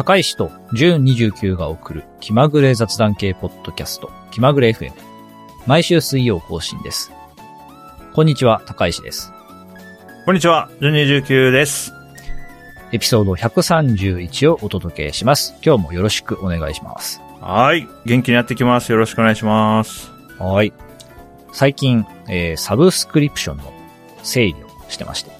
高石と純29が送る気まぐれ雑談系ポッドキャスト、気まぐれ FM。毎週水曜更新です。こんにちは、高石です。こんにちは、ジョニー19です。エピソード131をお届けします。今日もよろしくお願いします。はい。元気にやっていきます。よろしくお願いします。はい。最近、えーサブスクリプションの整理をしてまして。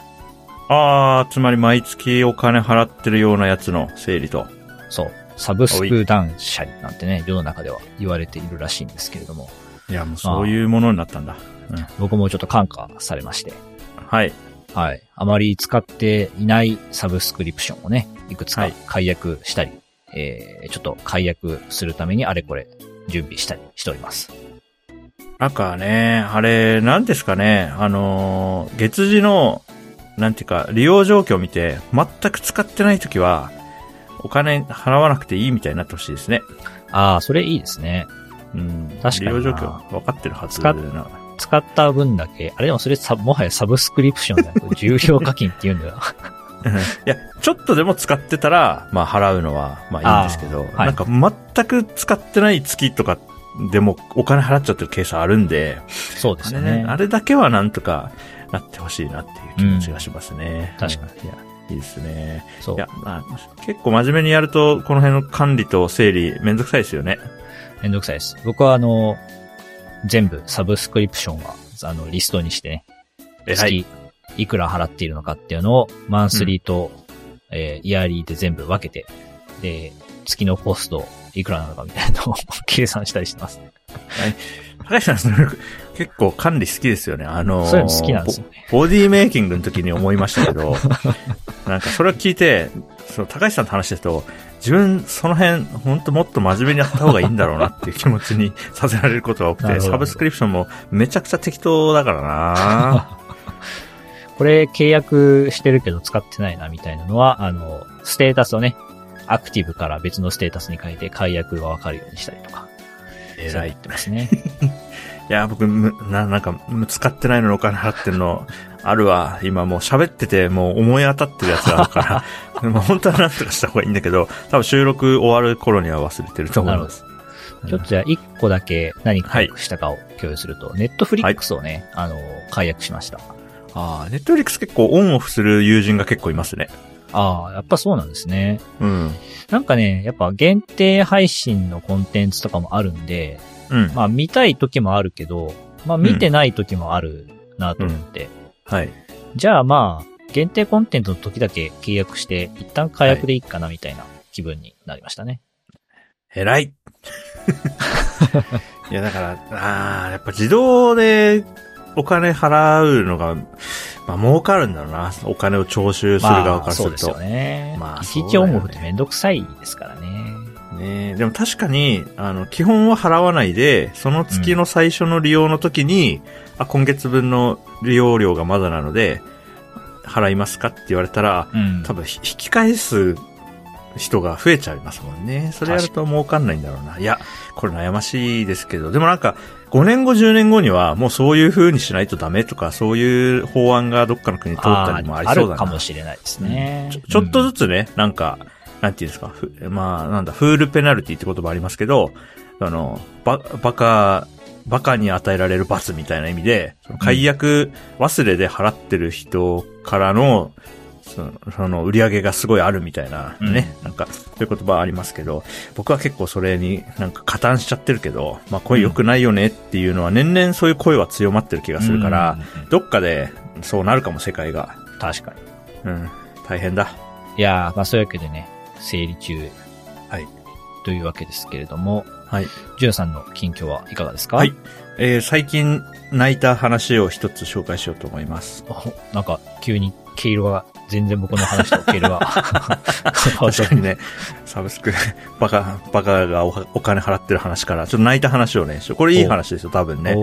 あー、つまり毎月お金払ってるようなやつの整理と。そう。サブスク断捨離なんてね、世の中では言われているらしいんですけれども、いや、もうそういうものになったんだ。うん。僕もちょっと感化されまして、はい。はい。あまり使っていないサブスクリプションをね、いくつかはい解約したり、えー、ちょっと解約するためにあれこれ準備したりしております。なんかね、あれ、なんですかね、あのー月次の、なんていうか、利用状況を見て、全く使ってないときは、お金払わなくていいみたいになってほしいですね。ああ、それいいですね。うん。確かにな利用状況分かってるはず使なっ使った分だけ、あれでもそれさ、もはやサブスクリプションだよ。重量課金って言うんだよ。いや、ちょっとでも使ってたら、まあ払うのは、まあいいんですけど、はいなんか全く使ってない月とかでもお金払っちゃってるケースあるんで、そうですよね。あれね、あれだけはなんとかなってほしいなっていう気持ちがしますね。うん確かに。いや、いいですね。そういや、まあ、結構真面目にやると、この辺の管理と整理めんどくさいですよね。めんどくさいです。僕はあの、全部サブスクリプションは、あの、リストにしてね、え月いくら払っているのかっていうのを、マンスリーと、えーイヤーリーで全部分けて、で、月のコストいくらなのかみたいなのを 計算したりしてます。高橋さん、それ結構管理好きですよね。あのーそういうの好きなんですよね。ボボディメイキングの時に思いましたけど、なんかそれを聞いて、その高橋さんと話してると、自分その辺、本当もっと真面目にやった方がいいんだろうなっていう気持ちにさせられることが多くて、サブスクリプションもめちゃくちゃ適当だからな これ契約してるけど使ってないなみたいなのは、あの、ステータスをね、アクティブから別のステータスに変えて解約がわかるようにしたりとか、偉いやっ。てますね。いや、僕、むな、なんか、む使ってないのにお金払ってるの、あるわ。今もう喋ってて、もう思い当たってるやつがあるから、まあ本当はなんとかした方がいいんだけど、多分収録終わる頃には忘れてると思います。ちょっとじゃあ一個だけ何解約したかを共有すると、ネットフリックスをね、あの、解約しました。ああ、ネットフリックス結構オンオフする友人が結構いますね。ああ、やっぱそうなんですね。うん。なんかね、やっぱ限定配信のコンテンツとかもあるんで、うん。まあ見たい時もあるけど、まあ見てない時もあるなと思って、はい。じゃあまあ、限定コンテンツの時だけ契約して、一旦解約でいいかなみたいな気分になりましたね。偉い。いや、だから、ああ、やっぱ自動でお金払うのが、まあ儲かるんだろうな。お金を徴収する側まからすると。あそうですよね。まあいちいちオンオフってめんどくさいですからね。ねえでも確かに、あの、基本は払わないで、その月の最初の利用の時に、あ、今月分の利用料がまだなので、払いますかって言われたら、うん。多分ひ引き返す人が増えちゃいますもんね。それやると儲かんないんだろうな。いや、これ悩ましいですけど、でもなんか、5年後、10年後には、もうそういう風にしないとダメとか、そういう法案がどっかの国に通ったりもありそうだな。るかもしれないですね。ちょちょっとずつね、なんか、なんていうんですか、ふまあ、なんだ、フールペナルティって言葉ありますけど、あの、ば、バカ、バカに与えられる罰みたいな意味で、解約忘れで払ってる人からの、その、その売り上げがすごいあるみたいなね、なんか、そういう言葉ありますけど、僕は結構それになんか加担しちゃってるけど、まあこれ良くないよねっていうのは年々そういう声は強まってる気がするから、うんどっかでそうなるかも世界が。確かに。うん、大変だ。いやー、まあそういうわけでね、整理中。はい。というわけですけれども、はい。ジュンさんの近況はいかがですか？はい。えー最近泣いた話を一つ紹介しようと思います。おなんか、急に毛色が、全然僕の話と毛色が。確かにね、サブスク、バカ、バカがおお金払ってる話から、ちょっと泣いた話をね、これいい話ですよ、多分ね。あ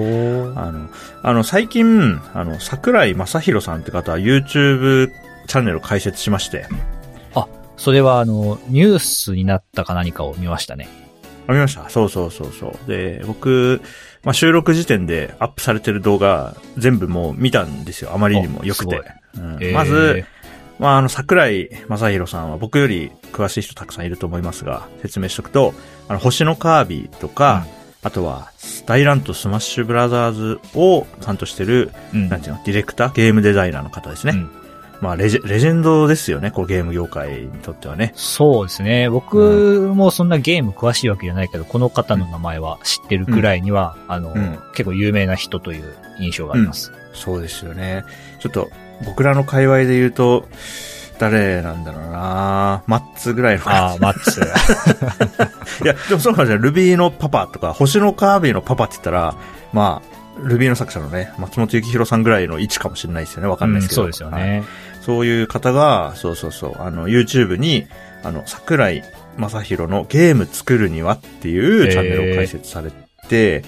の、あの、最近、あの、桜井正宏さんって方は YouTube チャンネルを開設しまして、それはあの、ニュースになったか何かを見ましたね。あ見ました？そうそうそうそう。で、僕、まあ、収録時点でアップされてる動画、全部もう見たんですよ。あまりにも良くて。うんえーまず、、まあ、あの、桜井正宏さんは僕より詳しい人たくさんいると思いますが、説明しとくと、あの、星のカービィとか、あとは、大乱闘スマッシュブラザーズを担当してる、うん。なんていうの、ディレクター、ゲームデザイナーの方ですね。うんまあレジェ、レジェンドですよね、こうゲーム業界にとってはね。そうですね。僕もそんなゲーム詳しいわけじゃないけど、この方の名前は知ってるくらいには、あの、うん結構有名な人という印象があります。そうですよね。ちょっと、僕らの界隈で言うと、誰なんだろうなマッツぐらいの。ああ、マッツ。いや、でもそうなんですよ。ルビーのパパとか、星のカービィのパパって言ったら、まあ、ルビーの作者のね、松本幸宏さんぐらいの位置かもしれないですよね。わかんないですけど。うんそうですよはいね。そういう方が、そうそうそう、あの、YouTube に、あの、桜井正宏のゲーム作るにはっていうチャンネルを開設されて、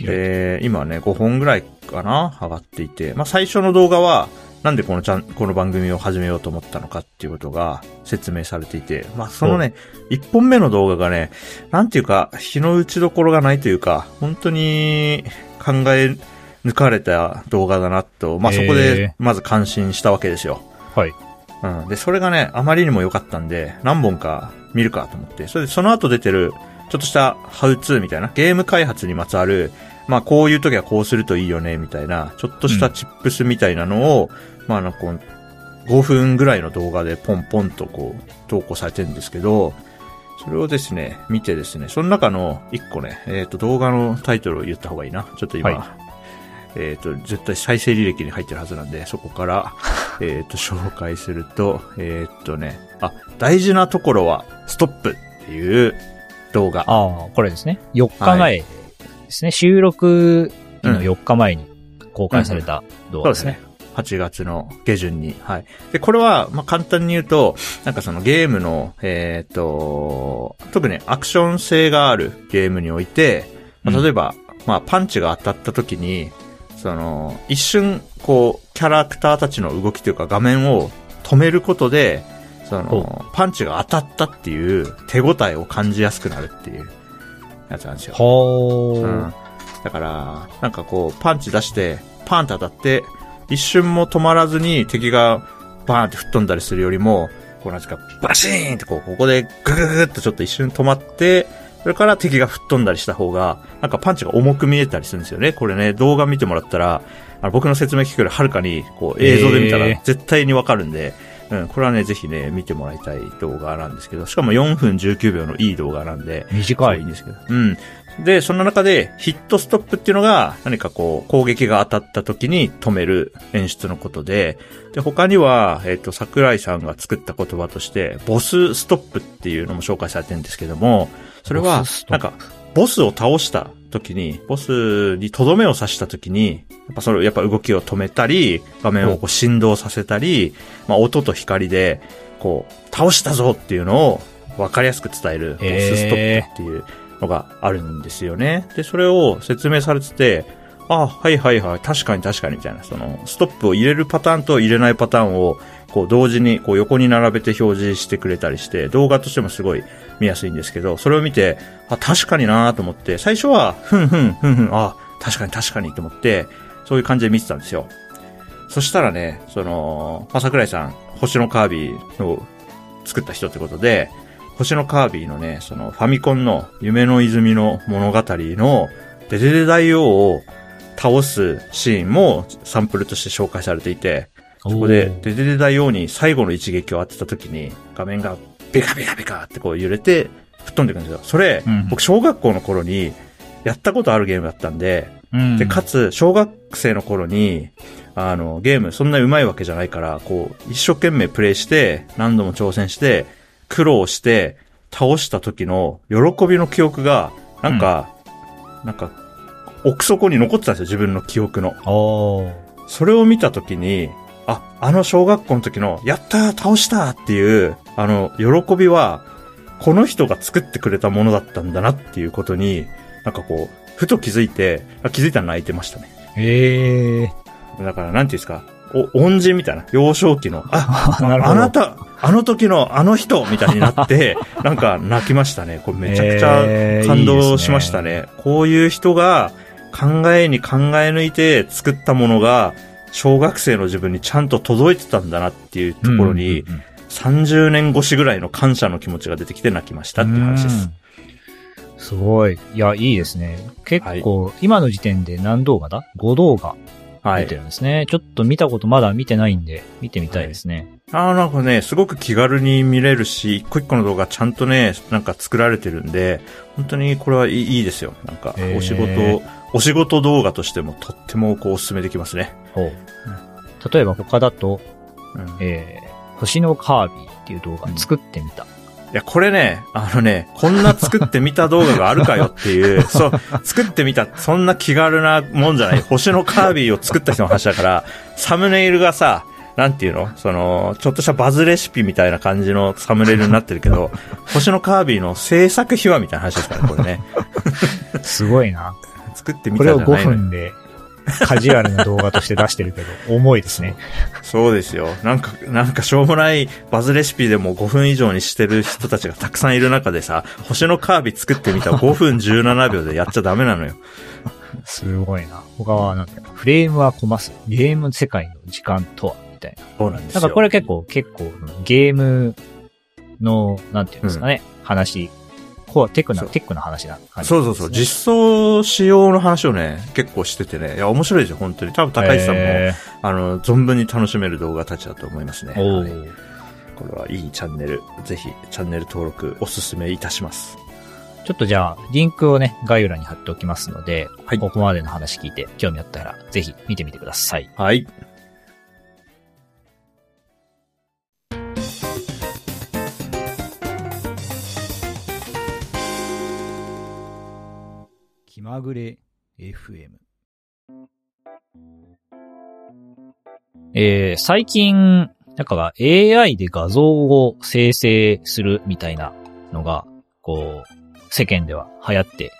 で、今ね、5本ぐらいかな上がっていて、まあ、最初の動画は、なんでこのチャン、この番組を始めようと思ったのかっていうことが説明されていて、まあ、そのね、1本目の動画がね、なんていうか、日の打ちどころがないというか、本当に考え抜かれた動画だなと、まあ、そこへで、まず感心したわけですよ。はい。うん。で、それがね、あまりにも良かったんで、何本か見るかと思って、それでその後出てる、ちょっとしたハウツーみたいな、ゲーム開発にまつわる、まあこういう時はこうするといいよね、みたいな、ちょっとしたチップスみたいなのを、まあなんかこう、5分ぐらいの動画でポンポンとこう、投稿されてるんですけど、それをですね、見てですね、その中の1個ね、えっ、と、動画のタイトルを言った方がいいな。ちょっと今、はえっ、と、絶対再生履歴に入ってるはずなんで、そこから、えっと、紹介すると、えっ、とね、あ、大事なところは、ストップっていう動画。ああ、これですね。4日前ですね。収録日の4日前に公開された動画ですね。8月の下旬に。はい。で、これは、まあ、簡単に言うと、なんかそのゲームの、えっ、と、特にアクション性があるゲームにおいて、まあ、うん例えば、まあ、パンチが当たった時に、その、一瞬、こう、キャラクターたちの動きというか画面を止めることで、そほの、パンチが当たったっていう手応えを感じやすくなるっていうやつなんですよ。ほー。うん。だから、なんかこう、パンチ出して、パンと当たって、一瞬も止まらずに敵がバーンって吹っ飛んだりするよりも、こうなんですか、バシーンってこう、ここでググググってちょっと一瞬止まって、それから敵が吹っ飛んだりした方が、なんかパンチが重く見えたりするんですよね。これね、動画見てもらったら、あの僕の説明聞くよりはるかに、こう、映像で見たら絶対にわかるんで、うん、これはね、ぜひね、見てもらいたい動画なんですけど、しかも4分19秒のいい動画なんで、短いいいん。ですけど。うん。で、その中でヒットストップっていうのが何かこう攻撃が当たった時に止める演出のことで、で、他には、えっ、と、桜井さんが作った言葉として、ボスストップっていうのも紹介されてるんですけども、それはなんか、ボスを倒した時に、ボスにとどめを刺した時に、やっぱそれをやっぱ動きを止めたり、画面をこう振動させたり、まあ音と光で、こう、倒したぞっていうのを分かりやすく伝える、ボスストップっていうのがあるんですよね。で、それを説明されてて、あ、はいはいはい、確かに確かにみたいな、その、ストップを入れるパターンと入れないパターンを、こう同時にこう横に並べて表示してくれたりして、動画としてもすごい見やすいんですけど、それを見て、あ、確かになと思って、最初は、ふんふん、ふんふん、あ、確かに確かにと思って、そういう感じで見てたんですよ。そしたらね、その、ま、桜井さん、星のカービィを作った人ってことで、星のカービィのね、そのファミコンの夢の泉の物語のデデデ大王を倒すシーンもサンプルとして紹介されていて、そこでデデデ大王に最後の一撃を当てた時に画面がベカベカベカってこう揺れて吹っ飛んでいくんですよ。それ、うん。僕小学校の頃にやったことあるゲームだったんで、うん。で、かつ、小学生の頃に、あの、ゲームそんなに上手いわけじゃないから、こう、一生懸命プレイして、何度も挑戦して、苦労して、倒した時の喜びの記憶が、なんか、なんか、奥底に残ってたんですよ、自分の記憶の。それを見た時に、あ、あの小学校の時の、やったー倒したーっていう、あの、喜びは、この人が作ってくれたものだったんだなっていうことに、なんかこう、ふと気づいて、あ気づいたら泣いてましたね。ええだから、なんていうんですか、お、恩人みたいな、幼少期の、あ、なあなた、あの時のあの人みたいになって、なんか泣きましたね。これめちゃくちえーゃ感動いいですねしましたね。こういう人が考えに考え抜いて作ったものが、小学生の自分にちゃんと届いてたんだなっていうところに、うんうんうん30年越しぐらいの感謝の気持ちが出てきて泣きましたっていう話です。うんすごい。いや、いいですね。結構、今の時点で何動画だ ?5 動画はい出て。るんですね。ちょっと見たことまだ見てないんで、見てみたいですね。ああ、なんかね、すごく気軽に見れるし、一個一個の動画ちゃんとね、なんか作られてるんで、本当にこれはいいいいですよ。なんかお仕事、お仕事動画としてもとってもこうお勧めできますね。ほう。例えば他だと、うんえー、星のカービィっていう動画作ってみた。いや、これね、あのね、こんな作ってみた動画があるかよっていう、そう、作ってみた、そんな気軽なもんじゃない。星のカービィを作った人の話だから、サムネイルがさ、なんていうの？その、ちょっとしたバズレシピみたいな感じのサムネイルになってるけど、星のカービィの制作秘話みたいな話ですからね、これね。すごいな。作ってみこれを5たじゃないのよ分でカジュアルな動画として出してるけど、重いですね。そうですよ。なんか、なんかしょうもないバズレシピでも5分以上にしてる人たちがたくさんいる中でさ、星のカービィ作ってみた5分17秒でやっちゃダメなのよ。すごいな。他はなんだろうフレームはコマス。ゲーム世界の時間とは？みたいな。そうなんですよ。なんかこれ結構、結構、ゲームの、なんていうんですかね、話、こう、テクな、テックな話な感じ、そうそうそう。実装仕様の話をね、結構しててね。いや、面白いですよ、本当に。多分高市さんも、えあの、存分に楽しめる動画たちだと思いますね。はいーこれはいいチャンネル。ぜひ、チャンネル登録おすすめいたします。ちょっとじゃあ、リンクをね、概要欄に貼っておきますので、はいここまでの話聞いて興味あったら、ぜひ見てみてください。はい。まぐれ FM。えー、最近、なんか AI で画像を生成するみたいなのが、こう、世間では流行って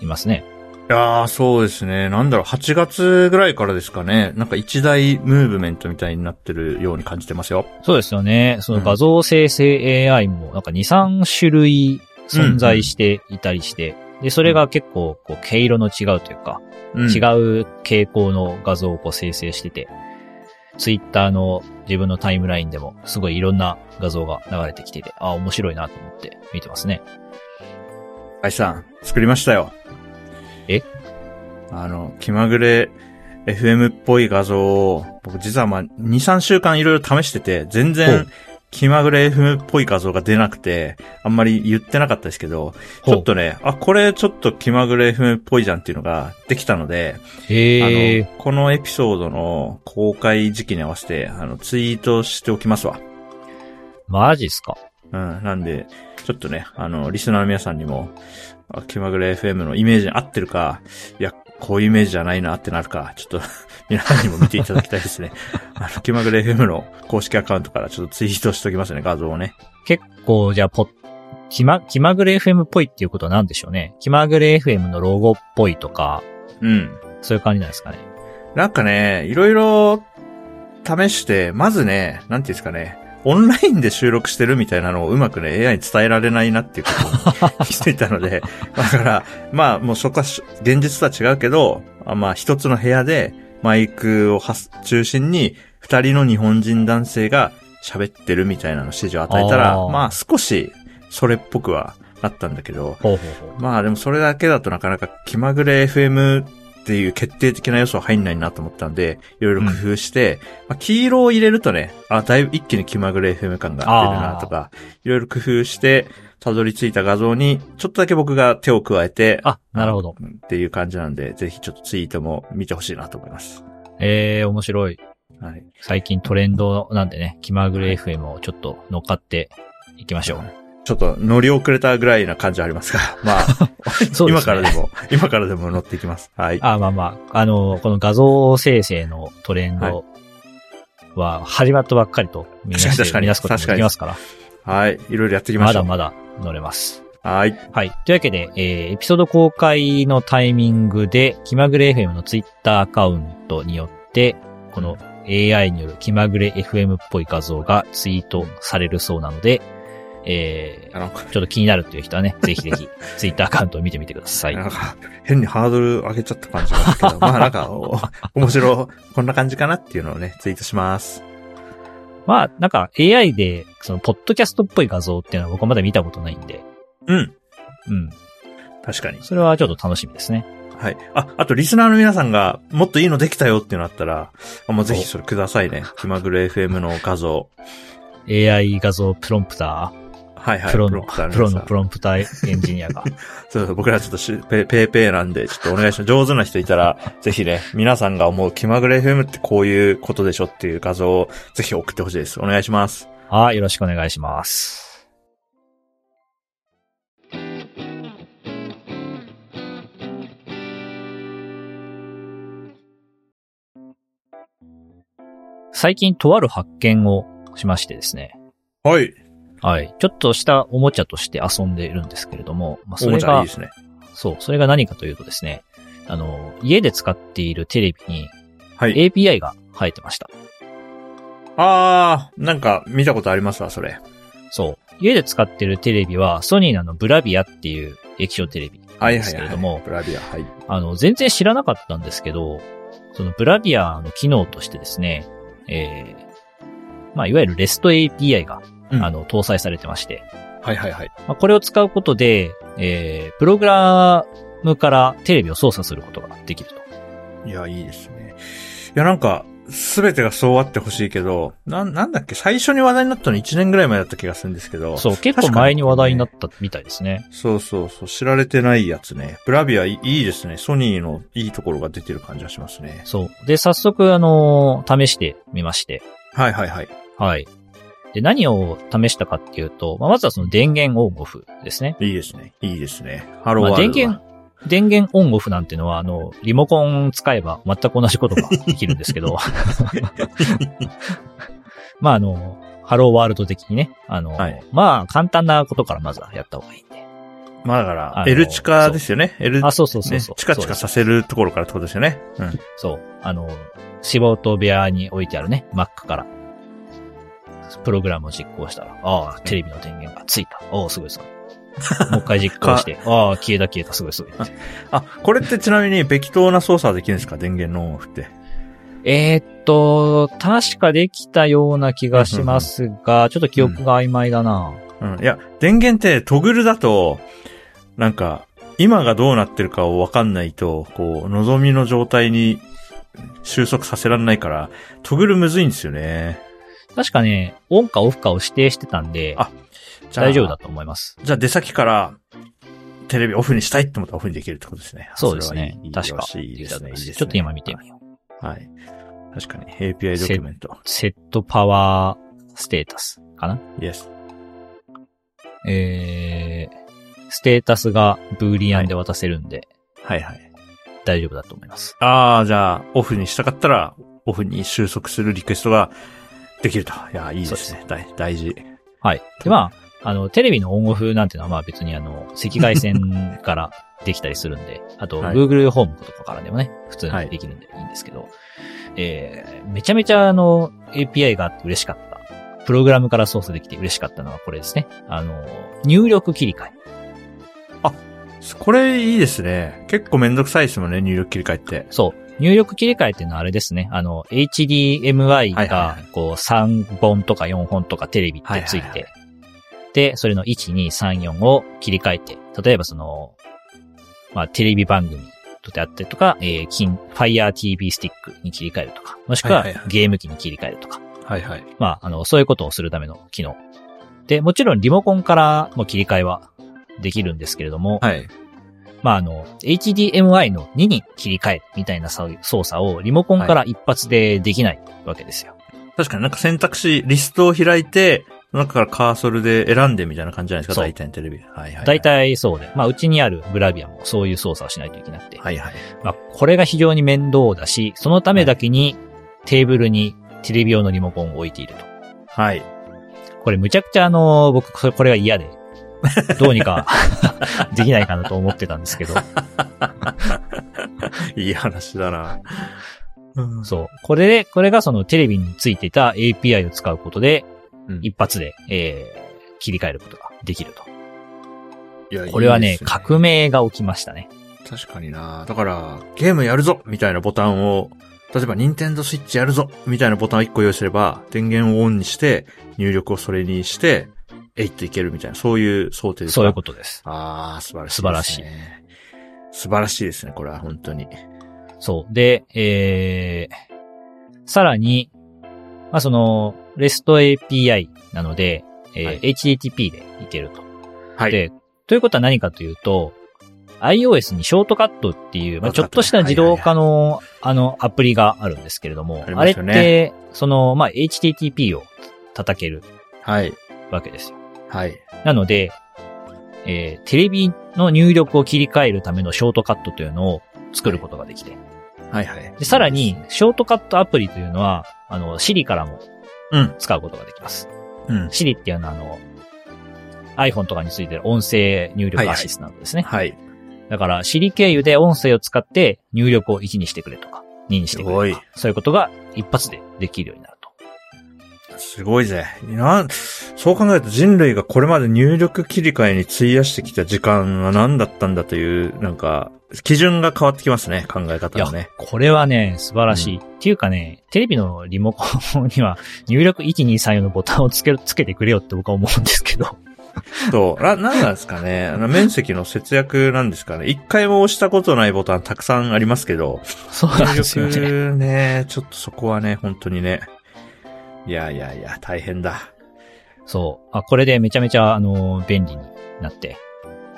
いますね。いやー、そうですね。なんだろう、8月ぐらいからですかね。なんか一大ムーブメントみたいになってるように感じてますよ。そうですよね。その画像生成 AI もなんか2、3種類存在していたりして、で、それが結構、こう、毛色の違うというか、うん、違う傾向の画像をこう生成してて、ツイッターの自分のタイムラインでもすごいいろんな画像が流れてきてて、あ、面白いなと思って見てますね。愛さん、作りましたよ。え？あの、気まぐれ FM っぽい画像を、僕実はまあ、2、3週間いろいろ試してて、全ほ然う気まぐれ FM っぽい画像が出なくて、あんまり言ってなかったですけど、ちょっとね、あ、これちょっと気まぐれ FM っぽいじゃんっていうのができたので。あの、このエピソードの公開時期に合わせて、あの、ツイートしておきますわ。マジっすか？うん。なんで、ちょっとね、あの、リスナーの皆さんにも、あ気まぐれ FM のイメージに合ってるか、いや、こういうイメージじゃないなってなるか、ちょっと、皆さんにも見ていただきたいですね。あの、気まぐれ FM の公式アカウントからちょっとツイートしておきますね、画像をね。結構、じゃあ、ポッ、気ま、気まぐれ FM っぽいっていうことは何でしょうね。気まぐれ FM のロゴっぽいとか、うん。そういう感じなんですかね。なんかね、いろいろ試して、まずね、なんていうんですかね、オンラインで収録してるみたいなのをうまくね、AI に伝えられないなっていうことに 気づいたので、だから、まあもうそこはし現実とは違うけど、あまあ一つの部屋でマイクを中心に二人の日本人男性が喋ってるみたいなの指示を与えたら、あーまあ少しそれっぽくはなったんだけど、ほうほうほう。まあでもそれだけだとなかなか気まぐれ FM っていう決定的な要素は入んないなと思ったんで、いろいろ工夫して、まあ、黄色を入れるとね、あ、だいぶ一気に気まぐれ FM 感が出るなとか、いろいろ工夫して、たどり着いた画像に、ちょっとだけ僕が手を加えて、あ、なるほど。っていう感じなんで、ぜひちょっとツイートも見てほしいなと思います。えー、面白い。はい。最近トレンドなんでね、気まぐれ FM をちょっと乗っかっていきましょう。ちょっと乗り遅れたぐらいな感じはありますが、まあ、そうですね今からでも、今からでも乗っていきます。はい。あ、まあまあ、あの、この画像生成のトレンドは始まったばっかりとみなし見出すこともできますから、はい。いろいろやっていきましょう。まだまだ乗れます。はい。はい。というわけで、えー、エピソード公開のタイミングで、気まぐれ FM のツイッターアカウントによって、この AI による気まぐれ FM っぽい画像がツイートされるそうなので、えあの、ー、ちょっと気になるという人はね、ぜひぜひ、ツイッターアカウントを見てみてください。なんか、変にハードル上げちゃった感じがあるけど、まあなんか、お面白い、こんな感じかなっていうのをね、ツイートします。まあ、なんか AI で、その、ポッドキャストっぽい画像っていうのは僕はまだ見たことないんで、うん。うん。確かに。それはちょっと楽しみですね。はい。あ、あとリスナーの皆さんがもっといいのできたよっていうのあったら、あもうぜひそれくださいね。気まぐれ FM の画像。AI 画像プロンプタはいはい。ー、プロの、プロのプロンプターエンジニアが。そうそう、僕らちょっとしペペーペーなんで、ちょっとお願いします。上手な人いたら、ぜひね、皆さんが思う気まぐれ FM ってこういうことでしょっていう画像をぜひ送ってほしいです。お願いします。はい、よろしくお願いします。最近とある発見をしましてですね。はい。はい。ちょっとしたおもちゃとして遊んでいるんですけれども、まあ、それがおもちゃいいで、すね。そう、それが何かというとですね、あの、家で使っているテレビにはい。API が生えてました。あー、なんか見たことありますわ、それ。そう。家で使ってるテレビは、ソニーのあの、ブラビアっていう液晶テレビなんですけれども、ブラビア、はい。あの、全然知らなかったんですけど、そのブラビアの機能としてですね、えー、まあ、いわゆる REST API が、うんあの、搭載されてまして、はいはいはい。まあ、これを使うことで、えー、プログラムからテレビを操作することができると。いや、いいですね。いや、なんか、すべてがそうあってほしいけど、なん、なんだっけ、最初に話題になったの1年ぐらい前だった気がするんですけど。そう、結構前に話題になったみたいですね。そうそうそう、知られてないやつね。ブラビアいいいいですね。ソニーのいいところが出てる感じがしますね。そう。で、早速、あの試してみまして。はいはいはい。はい。で、何を試したかっていうと、まあ、まずはその電源オンオフですね。いいですね。いいですね。ハローまあ、 World は。電源、電源オンオフなんていうのは、あの、リモコン使えば全く同じことができるんですけど。まあ、あの、 Hello World 的にね、あの、はいまあ、簡単なことからまずはやった方がいいんで。まあだから L 地下ですよね。L、あ、そうそうそうそう。ね、チカチカさせるところからってことですよね。うん。そう。あの、仕事部屋に置いてあるね、Mac から、プログラムを実行したら、ああ、テレビの電源がついた。おお、すごいすごい。もう一回実行して、ああ、消えた消えた、すごいすごい。あ、これってちなみに、べき当な操作できるんですか？電源のオンオフって。えーっと、確かできたような気がしますが、ちょっと記憶が曖昧だな。うん。いや、電源ってトグルだと、なんか、今がどうなってるかをわかんないと、こう、望みの状態に収束させられないから、トグルむずいんですよね。確かね、オンかオフかを指定してたんで、あじゃあ大丈夫だと思います。じゃあ出先から、テレビオフにしたいって思ったらオフにできるってことですね。そうですねいい。確か。いいですね。ちょっと今見てみよう。はい。確かに。API ドキュメント。セットパワーステータスかな？Yes. えー、ステータスがブーリアンで渡せるんで、はいはい。大丈夫だと思います。ああ、じゃあ、オフにしたかったら、オフに収束するリクエストができると。いや、いいですね。大大事。はい。で、まあ、あの、テレビのオンオフなんていうのはまあ別にあの、赤外線から できたりするんで、あと、はい Google ホームとかからでもね、普通にできるんでいいんですけど、えー、めちゃめちゃあの、API があって嬉しかった。プログラムから操作できて嬉しかったのはこれですね。あの、入力切り替え。これいいですね。結構めんどくさいですもんね、入力切り替えって。そう。入力切り替えっていうのはあれですね。あの、HDMI がはい、こう、3本とか4本とかテレビってついて、で、それの1、2、3、4を切り替えて、例えばその、まあ、テレビ番組とであったりとか、えー、金、Fire TV スティックに切り替えるとか、もしくはゲーム機に切り替えるとか、はいはい。まあ、あの、そういうことをするための機能。で、もちろんリモコンからも切り替えはできるんですけれども、はい。まあ、あの、HDMI の2に切り替えるみたいな操操作をリモコンから一発でできないわけですよ。確かになんか選択肢、リストを開いて、その中からカーソルで選んでみたいな感じじゃないですか、大体のテレビ。はいはい。大。体そうで。まあ、うちにあるブラビアもそういう操作をしないといけなくて。はいはい。まあ、これが非常に面倒だし、そのためだけにテーブルにテレビ用のリモコンを置いていると。はい。これむちゃくちゃあの、僕、これこれが嫌で、どうにか できないかなと思ってたんですけど、いい話だな。うんそう。これで、これがそのテレビについていた API を使うことで、うん一発で、えー、切り替えることができると。いやこれはいねいです革命が起きましたね。確かにな。だから、ゲームやるぞみたいなボタンを例えば、ニンテンドスイッチやるぞみたいなボタンを1個用意すれば、電源をオンにして、入力をそれにして、えいっといけるみたいな、そういう想定ですか？そういうことです。ああ、素晴らしい、素晴らしい。素晴らしいですね、これは本当に。そう。で、えー、さらに、まあ、その、REST API なので、えーはい HTTP でいけると。はい。で、ということは何かというと、iOS にショートカットっていう、まあ、ちょっとした自動化の、あの、アプリがあるんですけれども、ありあれって、その、まあ、HTTP を叩けるはい。わけですよ。はい。なので、えーテレビの入力を切り替えるためのショートカットというのを作ることができて、はいはい。で、さらに、ショートカットアプリというのは、あの、Siri からもうん。使うことができます。うん。Siri っていうのは、あの、iPhone とかについてる音声入力アシスタントですね。はい。だから、Siri 経由で音声を使って入力を1にしてくれとか、2にしてくれとか、そういうことが一発でできるようにな。すごいぜ。な、そう考えると人類がこれまで入力切り替えに費やしてきた時間は何だったんだという、なんか、基準が変わってきますね、考え方のね。、これはね、素晴らしい。っていうかね、テレビのリモコンには入力123のボタンをつける、つけてくれよって僕は思うんですけど。そう。な、なんなんですかね。あの、面積の節約なんですかね。一回も押したことないボタンたくさんありますけど、そうなんですよ入ね。力ね、ちょっとそこはね、本当にね。いやいやいや、大変だ。そう。あ、これでめちゃめちゃ、あの、便利になって。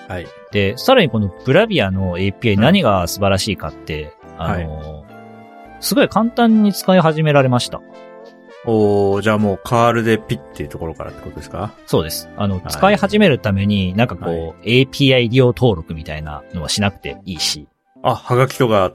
はい。で、さらにこのブラビアの API うん何が素晴らしいかって、あの、すごい簡単に使い始められました。おー、じゃあもうカールでピッっていうところからってことですか？そうです。あの、い使い始めるために、なんかこう、API 利用登録みたいなのはしなくていいし、あ、はがきとか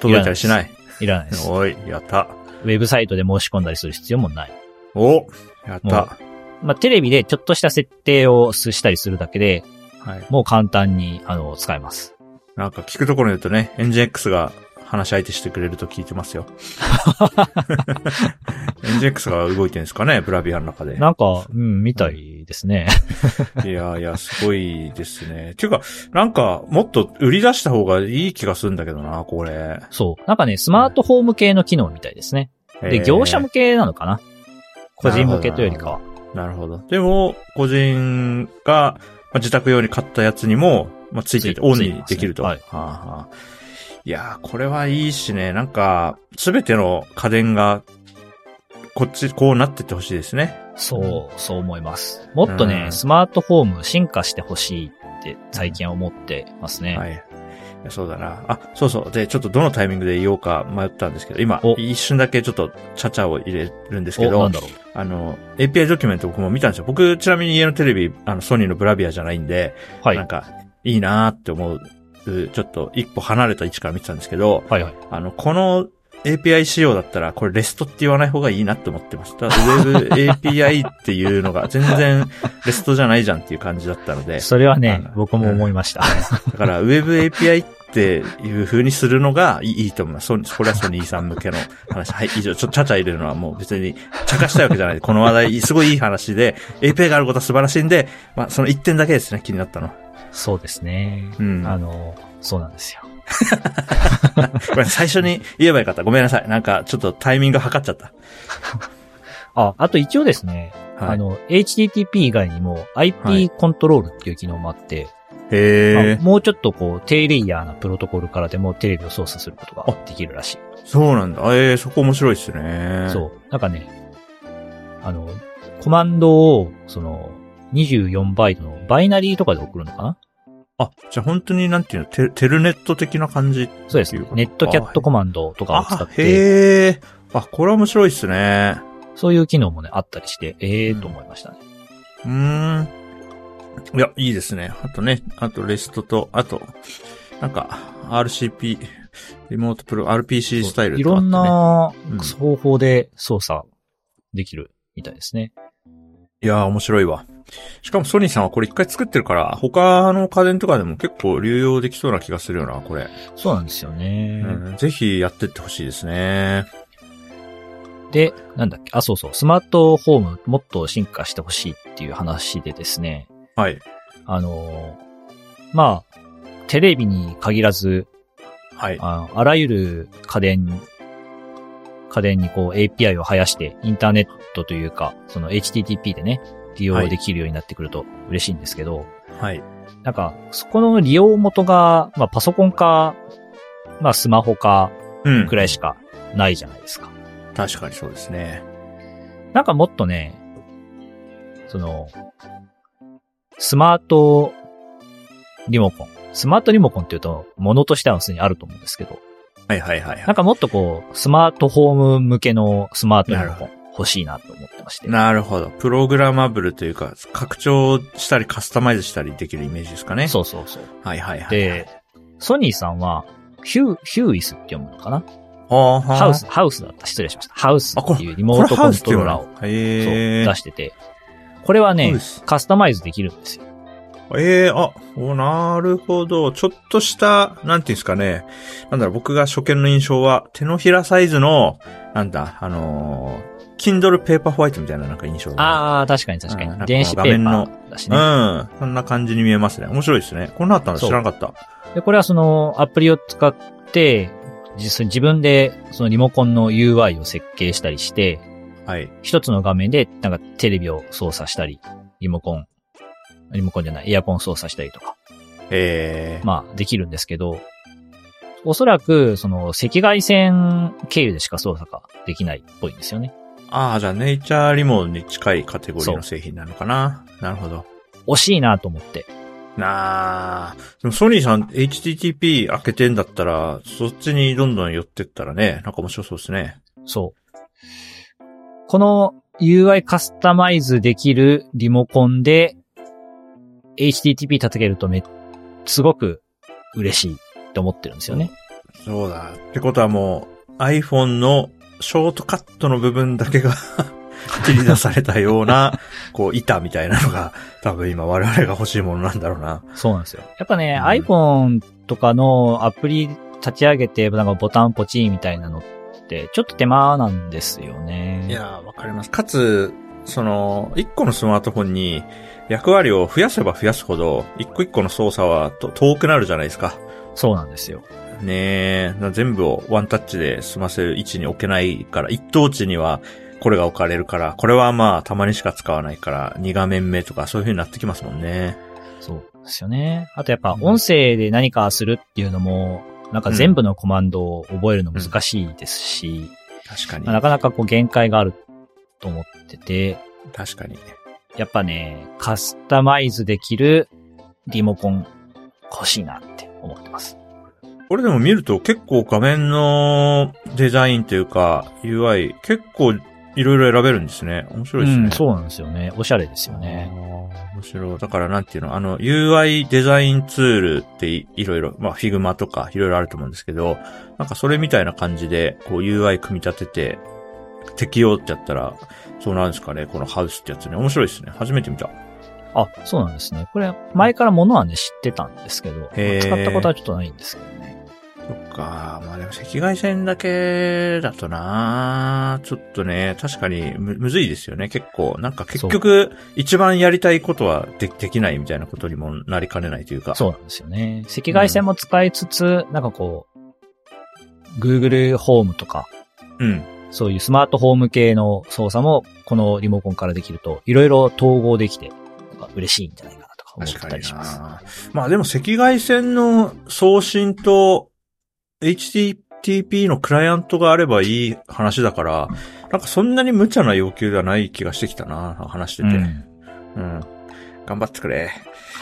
届いたりしない？いらないです。おい、やった。ウェブサイトで申し込んだりする必要もない。おやっもた。まあ、テレビでちょっとした設定をしたりするだけで、はい。もう簡単に、あの、使えます。なんか聞くところによるとね、エンジン X が話し相手してくれると聞いてますよ。エンジン X が動いてるんですかね、ブラビアの中で。なんか、うん、みたいですね。いやいや、すごいですね。っていうか、なんか、もっと売り出した方がいい気がするんだけどな、これ。そう。なんかね、スマートフォーム系の機能みたいですね。で、えー業者向けなのかな？個人向けというよりかは。なるほど。でも、個人が、まあ、自宅用に買ったやつにも、まあ、ついてて、オンにできると。ついてますねはあはあいやー、これはいいしね、なんか、すべての家電が、こっち、こうなってってほしいですね。そう、そう思います。もっとね、うんスマートフォーム進化してほしいって最近は思ってますね。はい。そうだな。あ、そうそう。で、ちょっとどのタイミングで言おうか迷ったんですけど、今お、一瞬だけちょっと、ちゃちゃを入れるんですけどん、だろう。あの、API ドキュメント僕も見たんですよ。僕、ちなみに家のテレビ、あの、ソニーのブラビアじゃないんで、はい。なんか、いいなーって思う、ちょっと一歩離れた位置から見てたんですけど、はいはい。あの、この API 仕様だったら、これレストって言わない方がいいなって思ってました。Web API っていうのが全然レストじゃないじゃんっていう感じだったので、それはね僕も思いました。だから Web API っていう風にするのがいいと思います。これはソニーさん向けの話。はい、以上。ちょ、ちゃちゃ入れるのはもう別に、茶化したいわけじゃない。この話題、すごいいい話で、API があることは素晴らしいんで、まあ、その一点だけですね、気になったの。そうですね。うん。あの、そうなんですよ。ごめん、最初に言えばよかった。ごめんなさい。なんか、ちょっとタイミング測っちゃった。あ、あと一応ですね、はい。あの、HTTP 以外にもはい IP コントロールっていう機能もあって、へまあもうちょっとこう、低レイヤーなプロトコルからでもテレビを操作することができるらしい。そうなんだ。ええそこ面白いですね。そう。なんかね、あの、コマンドを、その、24バイトのバイナリーとかで送るのかな？あ、じゃあ本当になんていうの、テテルネット的な感じ？そうですネットキャットコマンドとかを使あっ、て、へえ。あ、これは面白いっすね。そういう機能もね、あったりして、ええー、と思いましたね。うーん。いや、いいですね。あとね、あとレストと、あと、なんか、RCP、リモートプロ、RPC スタイルいろんなうん方法で操作できるみたいですね。いやー、面白いわ。しかもソニーさんはこれ一回作ってるから、他の家電とかでも結構流用できそうな気がするよな、これ。そうなんですよね。うん、ぜひやってってほしいですね。で、なんだっけ、あ、そうそう、スマートフォームもっと進化してほしいっていう話でですね、はい。あのーまあ、テレビに限らず、はい。ああらゆる家電家電にこう API を生やして、インターネットというか、その HTTP でね、利用できるようになってくると嬉しいんですけど、はい。なんか、そこの利用元が、まあパソコンか、まあスマホか、うんく。らいしかないじゃないですか。確かにそうですね。なんかもっとね、その、スマートリモコン。スマートリモコンっていうと、ものとしてはすでにあると思うんですけど、はいはいはいはなんかもっとこう、スマートホーム向けのスマートリモコン欲しいなと思ってましてい。。なるほど。プログラマブルというか、拡張したりカスタマイズしたりできるイメージですかね。そうそうそう。はいはいはい。で、ソニーさんは、ヒュー、ヒューイスって読むのかな？はあはあハウス、ハウスだった。失礼しました。ハウスっていうリモートコントローラーをを。そう。出してて、これはねカスタマイズできるんですよ。ええあ、おなるほど。ちょっとした、なんていうんですかね。なんだろう、僕が初見の印象は、手のひらサイズの、なんだ、あのー、Kindle ペーパーホワイトみたいななんか印象が。ああ、確かに確かに。うん電子ペーパーだしね。うん。そんな感じに見えますね。面白いですね。こんなあったの知らなかった。で、これはそのアプリを使って、実際自分でそのリモコンの UI を設計したりして、はい。一つの画面でなんかテレビを操作したり、リモコン、リモコンじゃない、エアコン操作したりとか、ええまあできるんですけど、おそらくその赤外線経由でしか操作ができないっぽいんですよね。ああ、じゃあネイチャーリモに近いカテゴリーの製品なのかな。なるほど。惜しいなと思って。なあ。でもソニーさん HTTP 開けてんだったら、そっちにどんどん寄ってったらね、なんか面白そうですね。そう。この UI カスタマイズできるリモコンで HTTP 叩けるとめ、すごく嬉しいって思ってるんですよね。そうだ。ってことはもう iPhone のショートカットの部分だけが 切り出されたような、こう板みたいなのが多分今我々が欲しいものなんだろうな。そうなんですよ。やっぱね、うん iPhone とかのアプリ立ち上げて、なんかボタンポチンみたいなのって、ちょっと手間なんですよね。いやー、わかります。かつ、その、一個のスマートフォンに役割を増やせば増やすほど、一個一個の操作はと遠くなるじゃないですか。そうなんですよ。ねえ、な全部をワンタッチで済ませる位置に置けないから、一等地にはこれが置かれるから、これはまあたまにしか使わないから、二画面目とかそういう風になってきますもんね。そうですよね。あとやっぱ音声で何かするっていうのも、なんか全部のコマンドを覚えるの難しいですし、確かにまあ。なかなかこう限界があると思ってて、確かに。やっぱね、カスタマイズできるリモコン欲しいなって思ってます。これでも見ると結構画面のデザインというか UI 結構いろいろ選べるんですね。面白いですね。うん、そうなんですよね。おしゃれですよね。面白い。だからなんていうの、あの、UI デザインツールっていいろいろ、まあ、Figma とかいろいろあると思うんですけど、なんかそれみたいな感じで、こう UI 組み立てて、適用ってやったら、そうなんですかね、このハウスってやつね。面白いですね。初めて見た。あ、そうなんですね。これ、前からものはね、知ってたんですけど、使ったことはちょっとないんですけどね。そっか。まあでも赤外線だけだとなちょっとね、確かにむむずいですよね。結構。なんか結局、一番やりたいことはでできないみたいなことにもなりかねないというか。そうなんですよね。赤外線も使いつつ、なんかこう、Google ホームとか、うん。そういうスマートホーム系の操作も、このリモコンからできると、いろいろ統合できて、嬉しいんじゃないかなとか思って確かにたりします。なまあでも赤外線の送信と HTTP のクライアントがあればいい話だから、なんかそんなに無茶な要求ではない気がしてきたな、話してて。うん。うん。頑張ってくれ。なん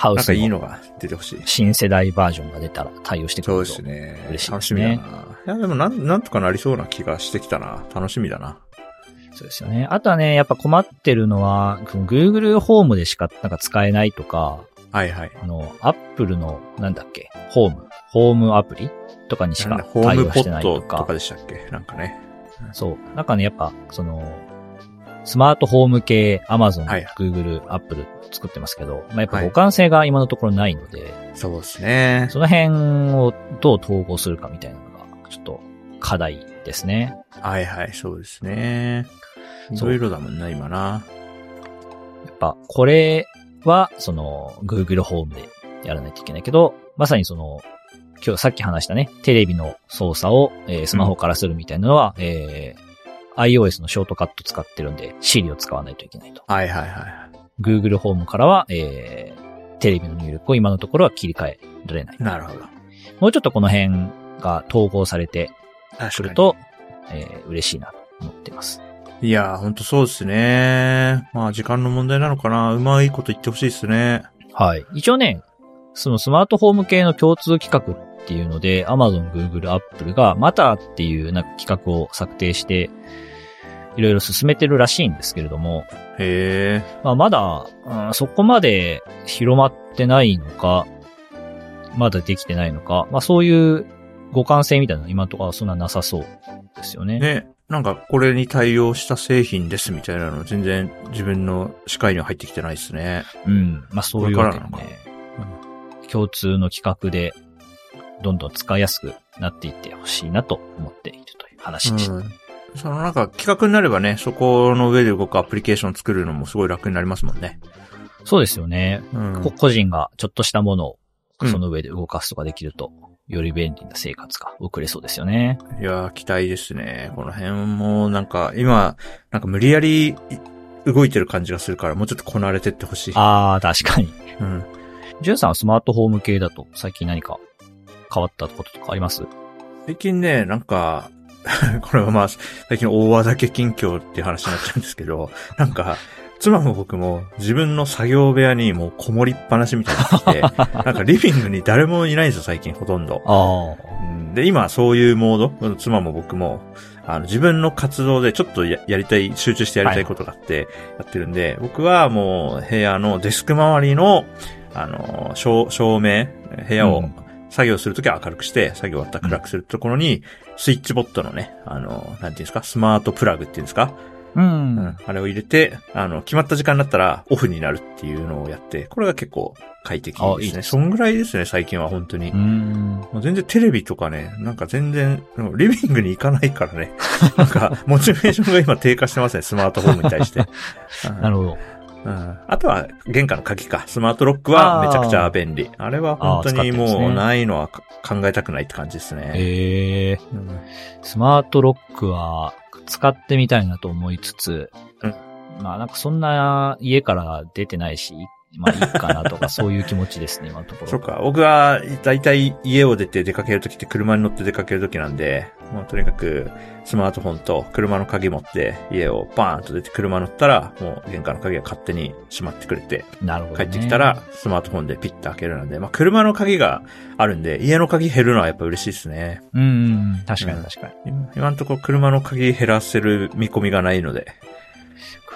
ハウスのかいいのが出てほしい。新世代バージョンが出たら対応してくそうると。ですね。嬉しいねしみだな。いや、でもなん、なんとかなりそうな気がしてきたな。楽しみだな。そうですよね。あとはね、やっぱ困ってるのは、Google ホームでしかなんか使えないとか、はいはい。あの、Apple の、なんだっけ、ホーム、ホームアプリとかにしか対応してないとかトとか。でしたっけ？なんかね。そう。なんかね、やっぱ、その、スマートホーム系、Amazon、はい Google、Apple 作ってますけど、まあ、やっぱはい互換性が今のところないので、そうですね。その辺をどう統合するかみたいなのが、ちょっと課題ですね。はいはい、そうですね。いそうろいろだもんな、今な。やっぱ、これは、その、Google ホームでやらないといけないけど、まさにその、今日さっき話したね、テレビの操作を、えースマホからするみたいなのは、えー iOS のショートカット使ってるんで、Siri を使わないといけないと。はいはいはい。Google ホームからは、えー、テレビの入力を今のところは切り替えられない。なるほど。もうちょっとこの辺が統合されて確くると、えー、嬉しいなと思ってます。いやー、ほんとそうですね。まあ、時間の問題なのかな。うまいこと言ってほしいですね。はい。一応ね、そのスマートフォーム系の共通企画っていうので、Amazon、Google、Apple がまたっていうなんか企画を策定して、いろいろ進めてるらしいんですけれども、へえ。まあ、まだ、うんそこまで広まってないのか、まだできてないのか、まあそういう互換性みたいなのは今のところはそんななさそうですよね。ね。なんか、これに対応した製品ですみたいなの全然自分の視界には入ってきてないですね。うん。まあそういうわけでね、共通の企画でどんどん使いやすくなっていってほしいなと思っているという話でした。うん。そのなんか企画になればね、そこの上で動くアプリケーションを作るのもすごい楽になりますもんね。そうですよね。うんこ個人がちょっとしたものをうんその上で動かすとかできると、より便利な生活が送れそうですよね。いやー、期待ですね。この辺も、なんか、今、なんか無理やりい動いてる感じがするから、もうちょっとこなれてってほしい。ああ、確かに。うん。ジュンさんはスマートフォーム系だと最近何か変わったこととかあります？最近ね、なんか、これはまあ、最近大和酒近況っていう話になっちゃうんですけど、なんか、妻も僕も自分の作業部屋にもうこもりっぱなしみたいになって なんかリビングに誰もいないんですよ、最近ほとんど。で、今そういうモード、妻も僕も、あの、自分の活動でちょっとややりたい、集中してやりたいことがあって、やってるんで、僕はもう部屋のデスク周りの、あの、照照明、部屋をうん作業するときは明るくして、作業終わったら暗くするところに、スイッチボットのね、あの、なんていうんですか、スマートプラグっていうんですか、あ。う。うんん、あれを入れて、あの、決まった時間になったらオフになるっていうのをやって、これが結構快適ですね。あいいですねそんぐらいですね、最近は本当に。うーん。もう全然テレビとかね、なんか全然、リビングに行かないからね。なんか、モチベーションが今低下してますね、スマートフォームに対して。うんなるほど。うんあとは、玄関の鍵か。スマートロックはめちゃくちゃ便利。あれは本当にもうないのはか考えたくないって感じですね。ええうんスマートロックは使ってみたいなと思いつつ、うんまあなんかそんな家から出てないし、まあいいかなとかそういう気持ちですね、今のところ。そっか、僕は、だいたい家を出て出かけるときって車に乗って出かけるときなんで、もうとにかく、スマートフォンと車の鍵持って、家をバーンと出て車乗ったら、もう玄関の鍵が勝手に閉まってくれて、なるほど、ね。帰ってきたら、スマートフォンでピッと開けるので、まあ、車の鍵があるんで、家の鍵減るのはやっぱ嬉しいですね。うんうんうん、確かに確かに。今今のところ車の鍵減らせる見込みがないので、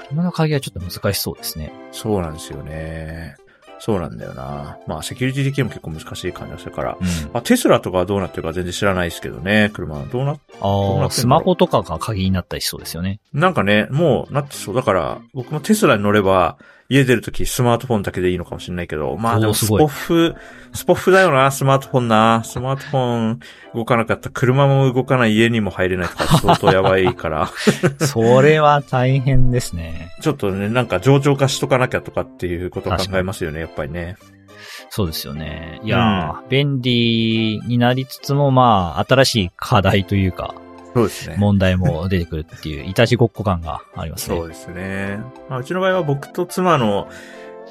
車の鍵はちょっと難しそうですね。そうなんですよね。そうなんだよな。まあ、セキュリティ的にも結構難しい感じがするから。うん。まあ、テスラとかはどうなってるか全然知らないですけどね、車はどうなああ、スマホとかが鍵になったりしそうですよね。なんかね、もうなってそう。だから、僕もテスラに乗れば、家出るときスマートフォンだけでいいのかもしれないけど、まあでもスポッフ、スポッフだよな、スマートフォンな。スマートフォン動かなかったら車も動かない家にも入れないとか相当やばいから、それは大変ですね。ちょっとね、なんか上長化しとかなきゃとかっていうことを考えますよね、やっぱりね。そうですよね。いやー、便利になりつつも、まあ、新しい課題というか、そうですね。問題も出てくるっていう、いたちごっこ感がありますね。そうですね。まあ、うちの場合は僕と妻の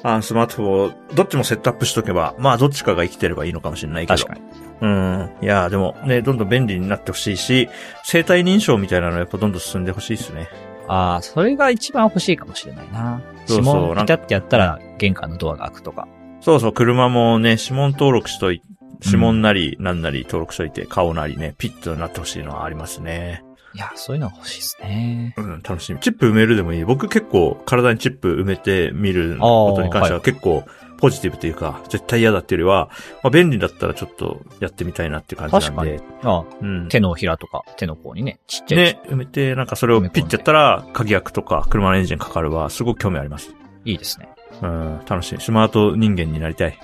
あスマートフォンをどっちもセットアップしとけば、まあどっちかが生きてればいいのかもしれないけど。確かに。うん。いや、でもね、どんどん便利になってほしいし、生体認証みたいなのやっぱどんどん進んでほしいですね。ああ、それが一番欲しいかもしれないな。そうそう指紋ピタってやったら玄関のドアが開くとか。そうそう、車もね、指紋登録しとい指紋なり、なんなり登録しといて、顔なりね、ピッとなってほしいのはありますね。いや、そういうのが欲しいですね。うん、楽しみ。チップ埋めるでもいい。僕結構体にチップ埋めてみることに関しては結構ポジティブというか、絶対嫌だっていうよりは、まあ便利だったらちょっとやってみたいなっていう感じなんで。ああうん。手のひらとか手の甲にね、ちっちゃい。ね、埋めて、なんかそれをピッてやったら、鍵開くとか、車のエンジンかかるは、すごく興味あります。いいですね。うん、楽しい。スマート人間になりたい。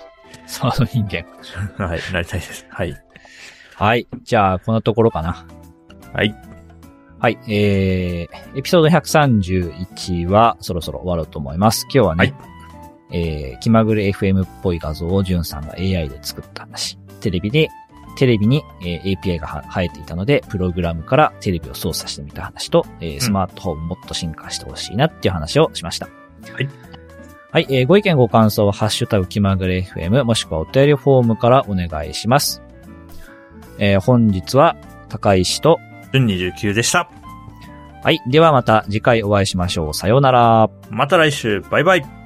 サード人間。はい、なりたいです。はい。はい。じゃあ、こんなところかな。はい。はい。えー、エピソード131はそろそろ終わろうと思います。今日はね、はいえー、気まぐれ FM っぽい画像をジュンさんが AI で作った話。テレビでテレビに、えー API がは生えていたので、プログラムからテレビを操作してみた話と、えースマートフォンもっと進化してほしいなっていう話をしました。はい。はい、えーご意見ご感想は、ハッシュタグ気まぐれ FM、もしくはお便りフォームからお願いします。えー本日は、高石と、順29でした。はい、ではまた次回お会いしましょう。さようなら。また来週、バイバイ。